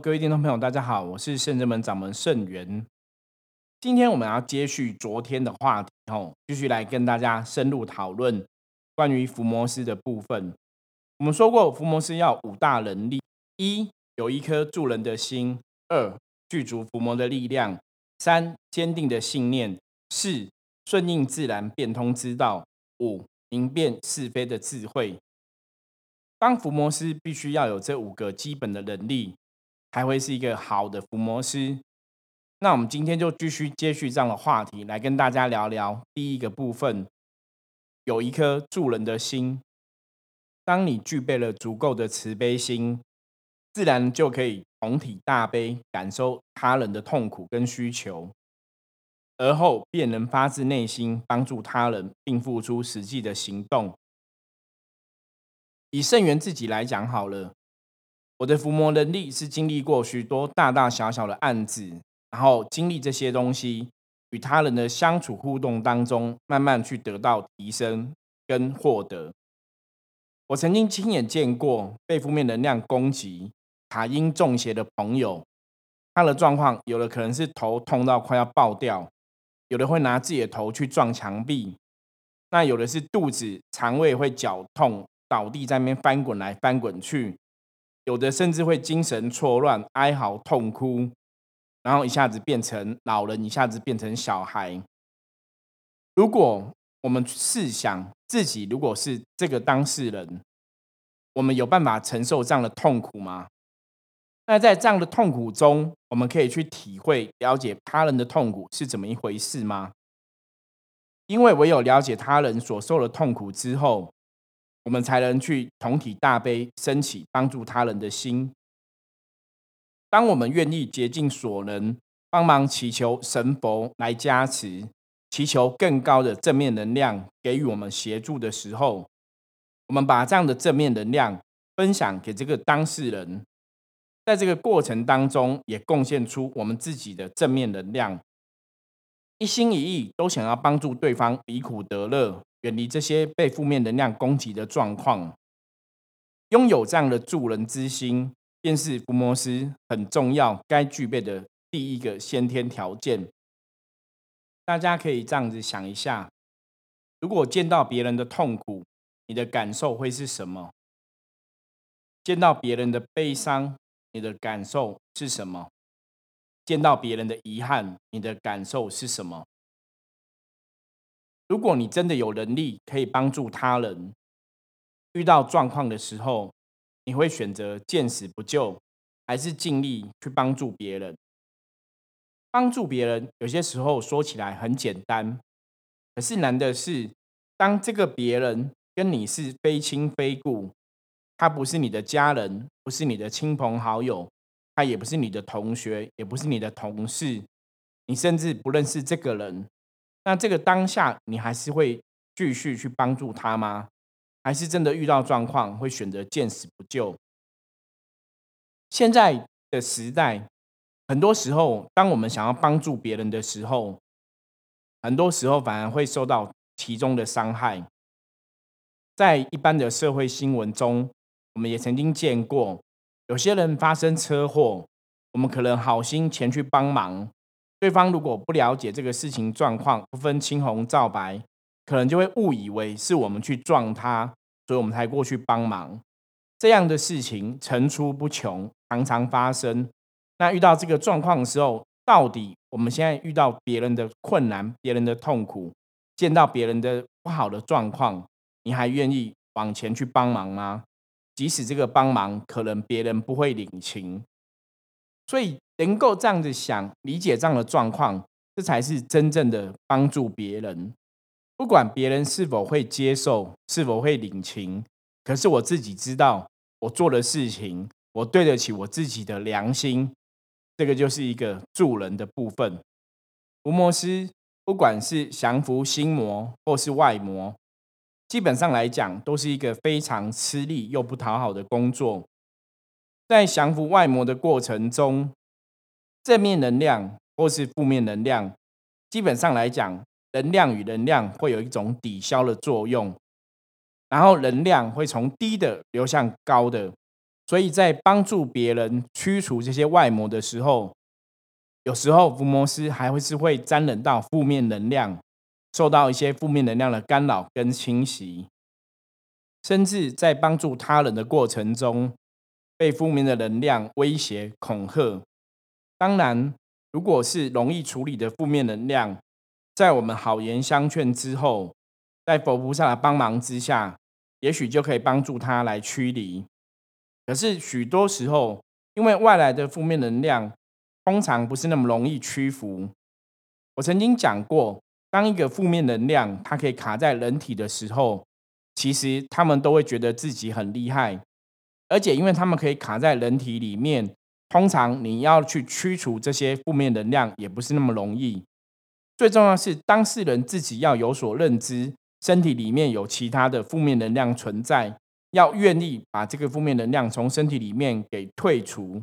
各位听众朋友，大家好，我是圣真门掌门圣元。今天我们要接续昨天的话题，吼，继续来跟大家深入讨论关于伏魔师的部分。我们说过，伏魔师要五大能力：一、有一颗助人的心；二、具足伏魔的力量；三、坚定的信念；四、顺应自然、变通之道；五、明辨是非的智慧。当伏魔师必须要有这五个基本的能力。还会是一个好的伏魔师。那我们今天就继续接续这样的话题，来跟大家聊聊第一个部分：有一颗助人的心。当你具备了足够的慈悲心，自然就可以同体大悲，感受他人的痛苦跟需求，而后便能发自内心帮助他人，并付出实际的行动。以圣元自己来讲好了。我的伏魔能力是经历过许多大大小小的案子，然后经历这些东西，与他人的相处互动当中，慢慢去得到提升跟获得。我曾经亲眼见过被负面能量攻击、卡因中邪的朋友，他的状况有的可能是头痛到快要爆掉，有的会拿自己的头去撞墙壁，那有的是肚子、肠胃会绞痛，倒地在那边翻滚来翻滚去。有的甚至会精神错乱、哀嚎痛哭，然后一下子变成老人，一下子变成小孩。如果我们试想自己如果是这个当事人，我们有办法承受这样的痛苦吗？那在这样的痛苦中，我们可以去体会、了解他人的痛苦是怎么一回事吗？因为唯有了解他人所受的痛苦之后。我们才能去同体大悲，升起帮助他人的心。当我们愿意竭尽所能帮忙祈求神佛来加持，祈求更高的正面能量给予我们协助的时候，我们把这样的正面能量分享给这个当事人，在这个过程当中，也贡献出我们自己的正面能量，一心一意都想要帮助对方离苦得乐。远离这些被负面能量攻击的状况，拥有这样的助人之心，便是福摩斯很重要该具备的第一个先天条件。大家可以这样子想一下：如果见到别人的痛苦，你的感受会是什么？见到别人的悲伤，你的感受是什么？见到别人的遗憾，你的感受是什么？如果你真的有能力可以帮助他人，遇到状况的时候，你会选择见死不救，还是尽力去帮助别人？帮助别人有些时候说起来很简单，可是难的是，当这个别人跟你是非亲非故，他不是你的家人，不是你的亲朋好友，他也不是你的同学，也不是你的同事，你甚至不认识这个人。那这个当下，你还是会继续去帮助他吗？还是真的遇到状况会选择见死不救？现在的时代，很多时候，当我们想要帮助别人的时候，很多时候反而会受到其中的伤害。在一般的社会新闻中，我们也曾经见过，有些人发生车祸，我们可能好心前去帮忙。对方如果不了解这个事情状况，不分青红皂白，可能就会误以为是我们去撞他，所以我们才过去帮忙。这样的事情层出不穷，常常发生。那遇到这个状况的时候，到底我们现在遇到别人的困难、别人的痛苦，见到别人的不好的状况，你还愿意往前去帮忙吗？即使这个帮忙可能别人不会领情，所以。能够这样子想、理解这样的状况，这才是真正的帮助别人。不管别人是否会接受、是否会领情，可是我自己知道，我做的事情，我对得起我自己的良心。这个就是一个助人的部分。伏魔师不管是降服心魔或是外魔，基本上来讲，都是一个非常吃力又不讨好的工作。在降服外魔的过程中，正面能量或是负面能量，基本上来讲，能量与能量会有一种抵消的作用，然后能量会从低的流向高的，所以在帮助别人驱除这些外魔的时候，有时候伏魔师还会是会沾染到负面能量，受到一些负面能量的干扰跟侵袭，甚至在帮助他人的过程中，被负面的能量威胁恐吓。当然，如果是容易处理的负面能量，在我们好言相劝之后，在佛菩萨的帮忙之下，也许就可以帮助他来驱离。可是许多时候，因为外来的负面能量。通常不是那么容易屈服。我曾经讲过，当一个负面能量它可以卡在人体的时候，其实他们都会觉得自己很厉害，而且因为他们可以卡在人体里面，通常你要去驱除这些负面能量也不是那么容易。最重要是当事人自己要有所认知，身体里面有其他的负面能量存在，要愿意把这个负面能量从身体里面给退除。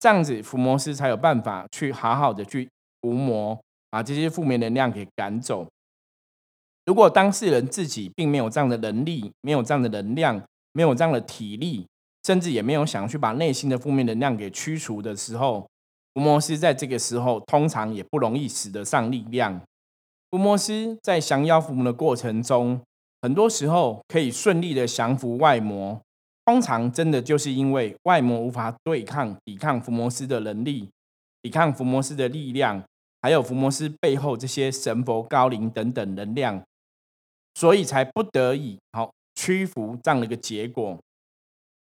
这样子，伏魔师才有办法去好好的去伏魔，把这些负面能量给赶走。如果当事人自己并没有这样的能力，没有这样的能量，没有这样的体力，甚至也没有想去把内心的负面能量给驱除的时候，伏魔师在这个时候通常也不容易使得上力量。伏魔师在降妖伏魔的过程中，很多时候可以顺利的降服外魔。通常真的就是因为外魔无法对抗、抵抗伏魔师的能力，抵抗伏魔师的力量，还有伏魔师背后这些神佛高灵等等能量，所以才不得已好屈服这样的一个结果。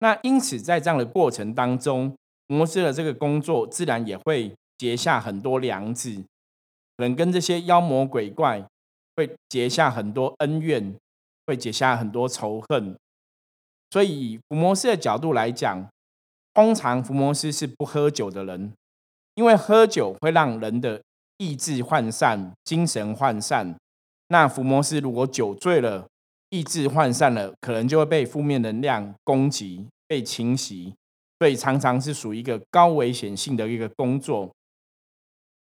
那因此在这样的过程当中，伏魔师的这个工作自然也会结下很多梁子，可能跟这些妖魔鬼怪会结下很多恩怨，会结下很多仇恨。所以，以伏魔师的角度来讲，通常伏魔师是不喝酒的人，因为喝酒会让人的意志涣散、精神涣散。那伏魔师如果酒醉了，意志涣散了，可能就会被负面能量攻击、被侵袭，所以常常是属于一个高危险性的一个工作。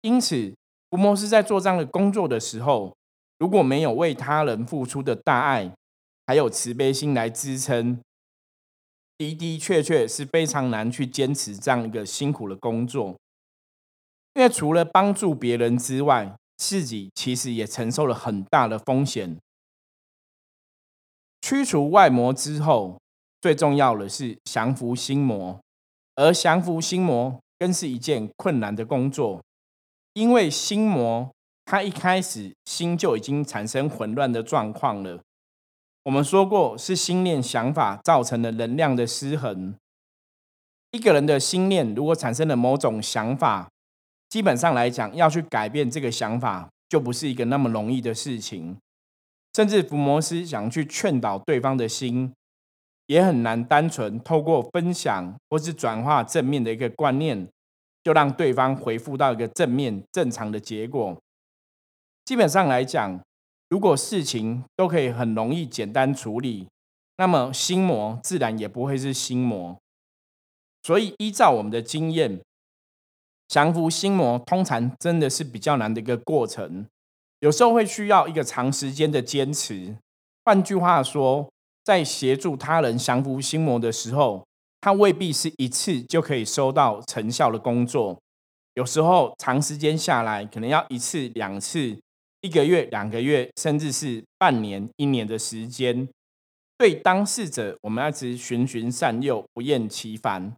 因此，伏魔师在做这样的工作的时候，如果没有为他人付出的大爱，还有慈悲心来支撑。的的确确是非常难去坚持这样一个辛苦的工作，因为除了帮助别人之外，自己其实也承受了很大的风险。驱除外魔之后，最重要的是降服心魔，而降服心魔更是一件困难的工作，因为心魔它一开始心就已经产生混乱的状况了。我们说过，是心念想法造成的能量的失衡。一个人的心念如果产生了某种想法，基本上来讲，要去改变这个想法，就不是一个那么容易的事情。甚至伏魔师想去劝导对方的心，也很难单纯透过分享或是转化正面的一个观念，就让对方回复到一个正面正常的结果。基本上来讲。如果事情都可以很容易简单处理，那么心魔自然也不会是心魔。所以依照我们的经验，降服心魔通常真的是比较难的一个过程，有时候会需要一个长时间的坚持。换句话说，在协助他人降服心魔的时候，他未必是一次就可以收到成效的工作，有时候长时间下来，可能要一次两次。一个月、两个月，甚至是半年、一年的时间，对当事者，我们要一直循循善诱，不厌其烦，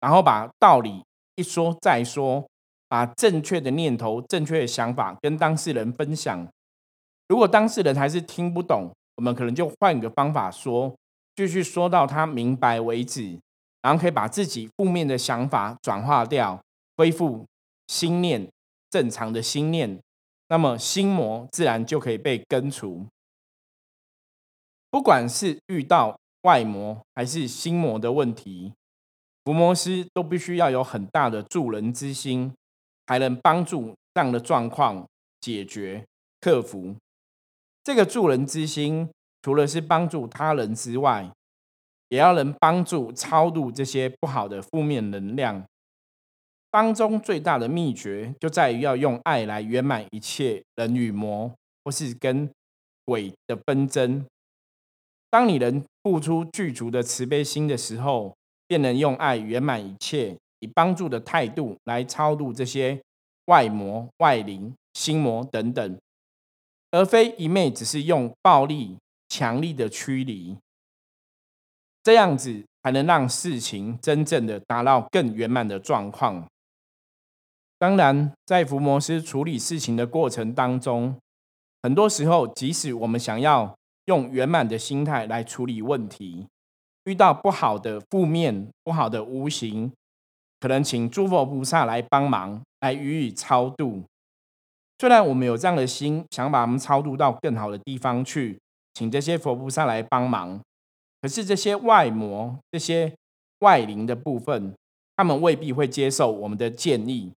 然后把道理一说再说，把正确的念头、正确的想法跟当事人分享。如果当事人还是听不懂，我们可能就换个方法说，继续说到他明白为止，然后可以把自己负面的想法转化掉，恢复心念正常的心念。那么心魔自然就可以被根除。不管是遇到外魔还是心魔的问题，伏魔师都必须要有很大的助人之心，才能帮助这样的状况解决、克服。这个助人之心，除了是帮助他人之外，也要能帮助超度这些不好的负面能量。当中最大的秘诀就在于要用爱来圆满一切人与魔，或是跟鬼的纷争。当你能付出具足的慈悲心的时候，便能用爱圆满一切，以帮助的态度来超度这些外魔、外灵、心魔等等，而非一昧只是用暴力、强力的驱离。这样子才能让事情真正的达到更圆满的状况。当然，在伏魔师处理事情的过程当中，很多时候，即使我们想要用圆满的心态来处理问题，遇到不好的负面、不好的无形，可能请诸佛菩萨来帮忙，来予以超度。虽然我们有这样的心，想把他们超度到更好的地方去，请这些佛菩萨来帮忙，可是这些外魔、这些外灵的部分，他们未必会接受我们的建议。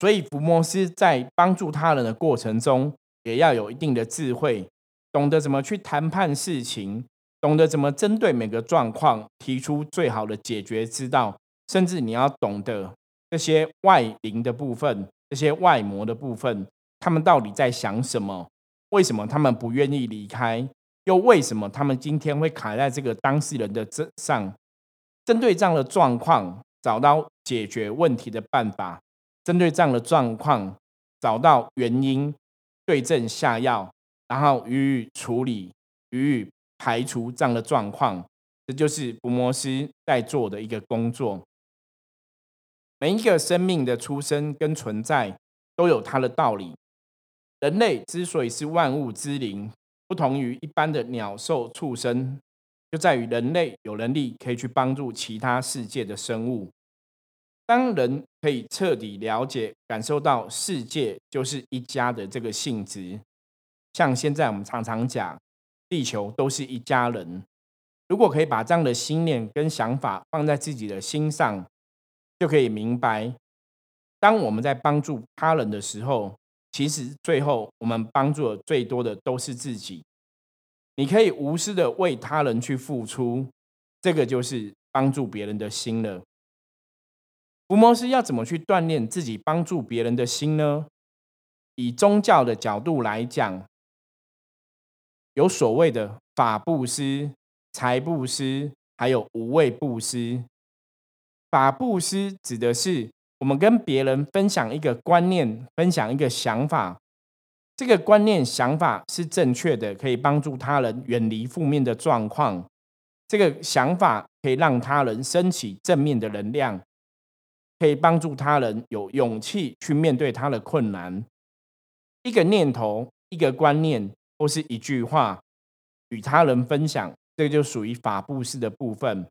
所以，伏魔师在帮助他人的过程中，也要有一定的智慧，懂得怎么去谈判事情，懂得怎么针对每个状况提出最好的解决之道，甚至你要懂得这些外灵的部分、这些外魔的部分，他们到底在想什么？为什么他们不愿意离开？又为什么他们今天会卡在这个当事人的这上？针对这样的状况，找到解决问题的办法。针对这样的状况，找到原因，对症下药，然后予以处理，予以排除这样的状况，这就是伏魔师在做的一个工作。每一个生命的出生跟存在都有它的道理。人类之所以是万物之灵，不同于一般的鸟兽畜生，就在于人类有能力可以去帮助其他世界的生物。当人可以彻底了解、感受到世界就是一家的这个性质，像现在我们常常讲，地球都是一家人。如果可以把这样的心念跟想法放在自己的心上，就可以明白，当我们在帮助他人的时候，其实最后我们帮助的最多的都是自己。你可以无私的为他人去付出，这个就是帮助别人的心了。福摩斯要怎么去锻炼自己帮助别人的心呢？以宗教的角度来讲，有所谓的法布施、财布施，还有无畏布施。法布施指的是我们跟别人分享一个观念、分享一个想法，这个观念、想法是正确的，可以帮助他人远离负面的状况。这个想法可以让他人升起正面的能量。可以帮助他人有勇气去面对他的困难。一个念头、一个观念或是一句话，与他人分享，这就属于法布施的部分。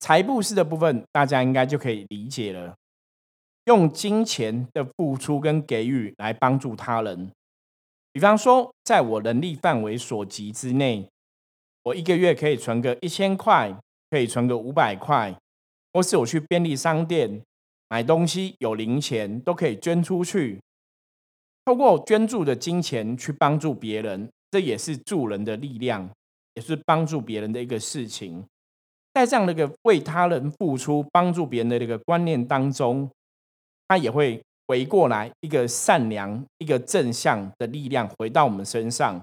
财布施的部分，大家应该就可以理解了。用金钱的付出跟给予来帮助他人。比方说，在我能力范围所及之内，我一个月可以存个一千块，可以存个五百块。或是我去便利商店买东西有零钱，都可以捐出去。透过捐助的金钱去帮助别人，这也是助人的力量，也是帮助别人的一个事情。在这样的一个为他人付出、帮助别人的这个观念当中，他也会回过来一个善良、一个正向的力量回到我们身上。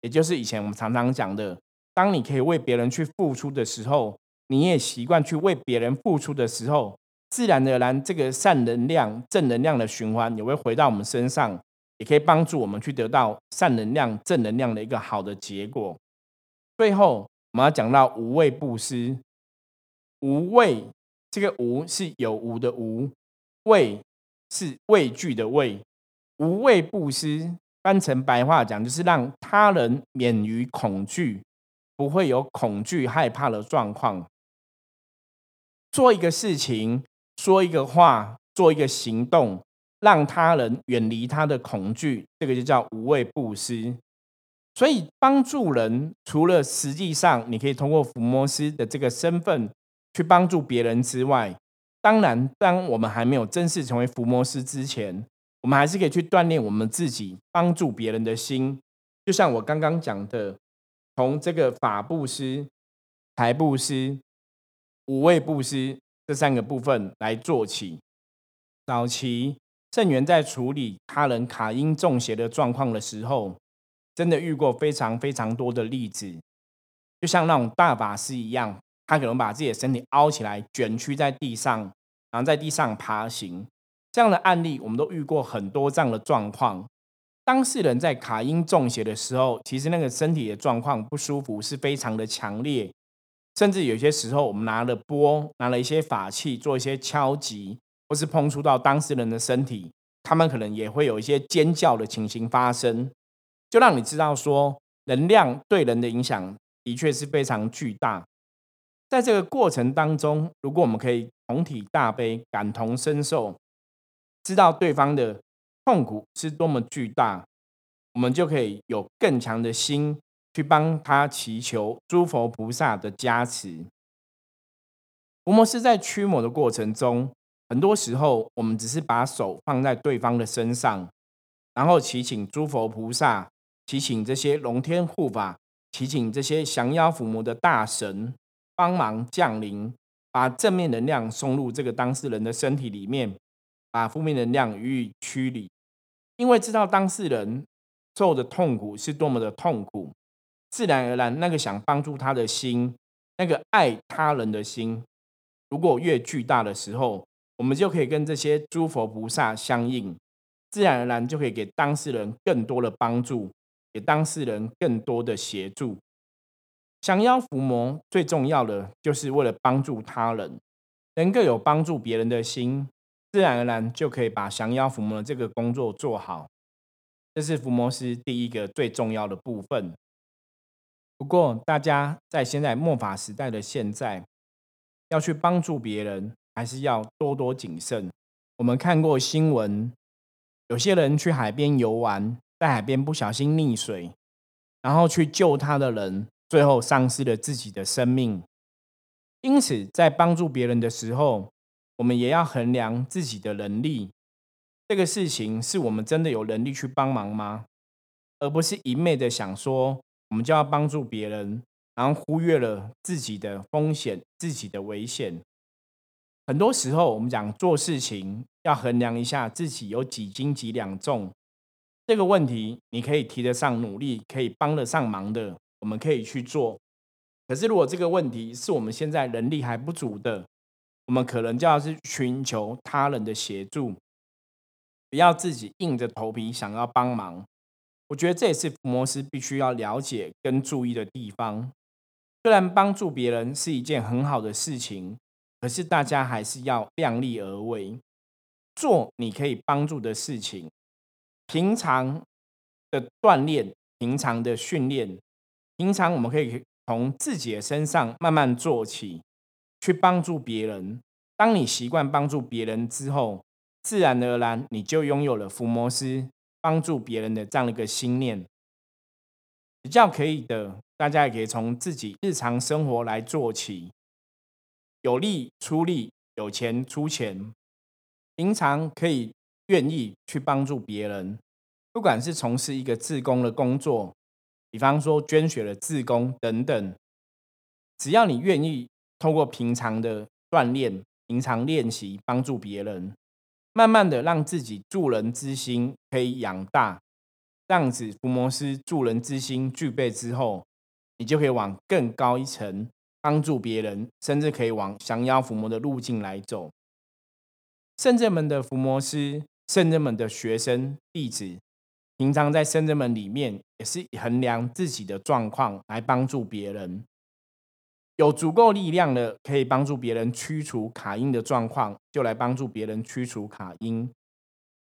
也就是以前我们常常讲的，当你可以为别人去付出的时候。你也习惯去为别人付出的时候，自然而然，这个善能量、正能量的循环也会回到我们身上，也可以帮助我们去得到善能量、正能量的一个好的结果。最后，我们要讲到无畏布施。无畏，这个无是有无的无，畏是畏惧的畏。无畏布施，翻成白话讲，就是让他人免于恐惧，不会有恐惧、害怕的状况。做一个事情，说一个话，做一个行动，让他人远离他的恐惧，这个就叫无畏布施。所以帮助人，除了实际上你可以通过伏魔师的这个身份去帮助别人之外，当然，当我们还没有正式成为伏魔师之前，我们还是可以去锻炼我们自己帮助别人的心。就像我刚刚讲的，从这个法布施、财布施。五位布施这三个部分来做起。早期圣元在处理他人卡因中邪的状况的时候，真的遇过非常非常多的例子，就像那种大法师一样，他可能把自己的身体凹起来，卷曲在地上，然后在地上爬行。这样的案例，我们都遇过很多这样的状况。当事人在卡因中邪的时候，其实那个身体的状况不舒服是非常的强烈，甚至有些时候，我们拿了钵，拿了一些法器做一些敲击，或是碰触到当事人的身体，他们可能也会有一些尖叫的情形发生，就让你知道说，能量对人的影响的确是非常巨大。在这个过程当中，如果我们可以同体大悲，感同身受，知道对方的。痛苦是多么巨大，我们就可以有更强的心去帮他祈求诸佛菩萨的加持。伏魔师在驱魔的过程中，很多时候我们只是把手放在对方的身上，然后祈请诸佛菩萨，祈请这些龙天护法，祈请这些降妖伏魔的大神帮忙降临，把正面能量送入这个当事人的身体里面。把负面能量予以驱离，因为知道当事人受的痛苦是多么的痛苦，自然而然那个想帮助他的心，那个爱他人的心，如果越巨大的时候，我们就可以跟这些诸佛菩萨相应，自然而然就可以给当事人更多的帮助，给当事人更多的协助。降妖伏魔最重要的就是为了帮助他人，能够有帮助别人的心。自然而然就可以把降妖伏魔的这个工作做好，这是伏魔师第一个最重要的部分。不过，大家在现在末法时代的现在，要去帮助别人，还是要多多谨慎。我们看过新闻，有些人去海边游玩，在海边不小心溺水，然后去救他的人，最后丧失了自己的生命。因此，在帮助别人的时候，我们也要衡量自己的能力，这个事情是我们真的有能力去帮忙吗？而不是一昧的想说我们就要帮助别人，然后忽略了自己的风险、自己的危险。很多时候，我们讲做事情要衡量一下自己有几斤几两重。这个问题你可以提得上努力，可以帮得上忙的，我们可以去做。可是如果这个问题是我们现在能力还不足的，我们可能就要是寻求他人的协助，不要自己硬着头皮想要帮忙。我觉得这也是摩斯必须要了解跟注意的地方。虽然帮助别人是一件很好的事情，可是大家还是要量力而为，做你可以帮助的事情。平常的锻炼，平常的训练，平常我们可以从自己的身上慢慢做起。去帮助别人。当你习惯帮助别人之后，自然而然你就拥有了福摩斯帮助别人的这样的一个心念。比较可以的，大家也可以从自己日常生活来做起，有力出力，有钱出钱。平常可以愿意去帮助别人，不管是从事一个自工的工作，比方说捐血的自工等等，只要你愿意。通过平常的锻炼、平常练习，帮助别人，慢慢的让自己助人之心可以养大。这样子，伏魔师助人之心具备之后，你就可以往更高一层，帮助别人，甚至可以往降妖伏魔的路径来走。圣人们的伏魔师、圣人们的学生弟子，平常在圣人们里面，也是衡量自己的状况来帮助别人。有足够力量的，可以帮助别人驱除卡因的状况，就来帮助别人驱除卡因。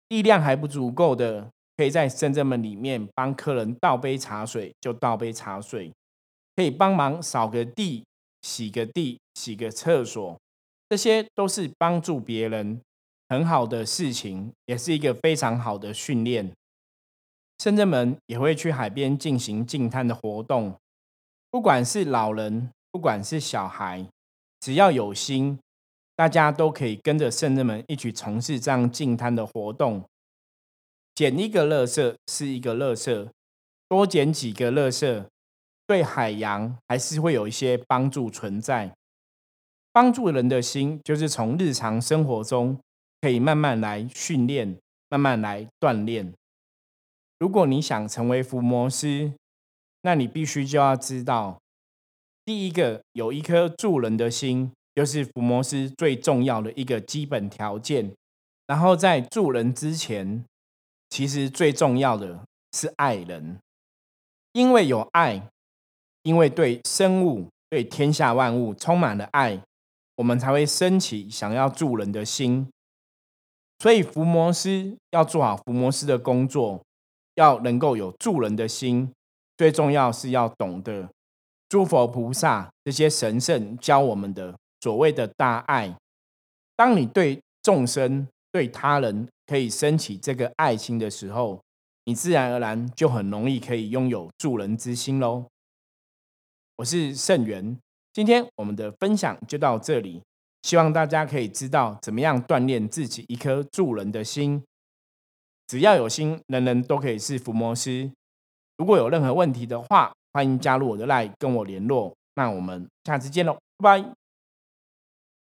力量还不足够的，可以在深圳门里面帮客人倒杯茶水，就倒杯茶水。可以帮忙扫个地、洗个地、洗个厕所，这些都是帮助别人很好的事情，也是一个非常好的训练。深圳们也会去海边进行净滩的活动，不管是老人。不管是小孩，只要有心，大家都可以跟着圣人们一起从事这样净滩的活动。捡一个垃圾是一个垃圾，多捡几个垃圾，对海洋还是会有一些帮助存在。帮助人的心，就是从日常生活中可以慢慢来训练，慢慢来锻炼。如果你想成为伏魔师，那你必须就要知道。第一个有一颗助人的心，就是福摩斯最重要的一个基本条件。然后在助人之前，其实最重要的是爱人，因为有爱，因为对生物、对天下万物充满了爱，我们才会升起想要助人的心。所以伏魔师要做好伏魔师的工作，要能够有助人的心，最重要是要懂得。诸佛菩萨这些神圣教我们的所谓的大爱，当你对众生、对他人可以升起这个爱心的时候，你自然而然就很容易可以拥有助人之心喽。我是圣元，今天我们的分享就到这里，希望大家可以知道怎么样锻炼自己一颗助人的心。只要有心，人人都可以是伏魔师。如果有任何问题的话，欢迎加入我的 line 跟我联络，那我们下次见喽，拜拜。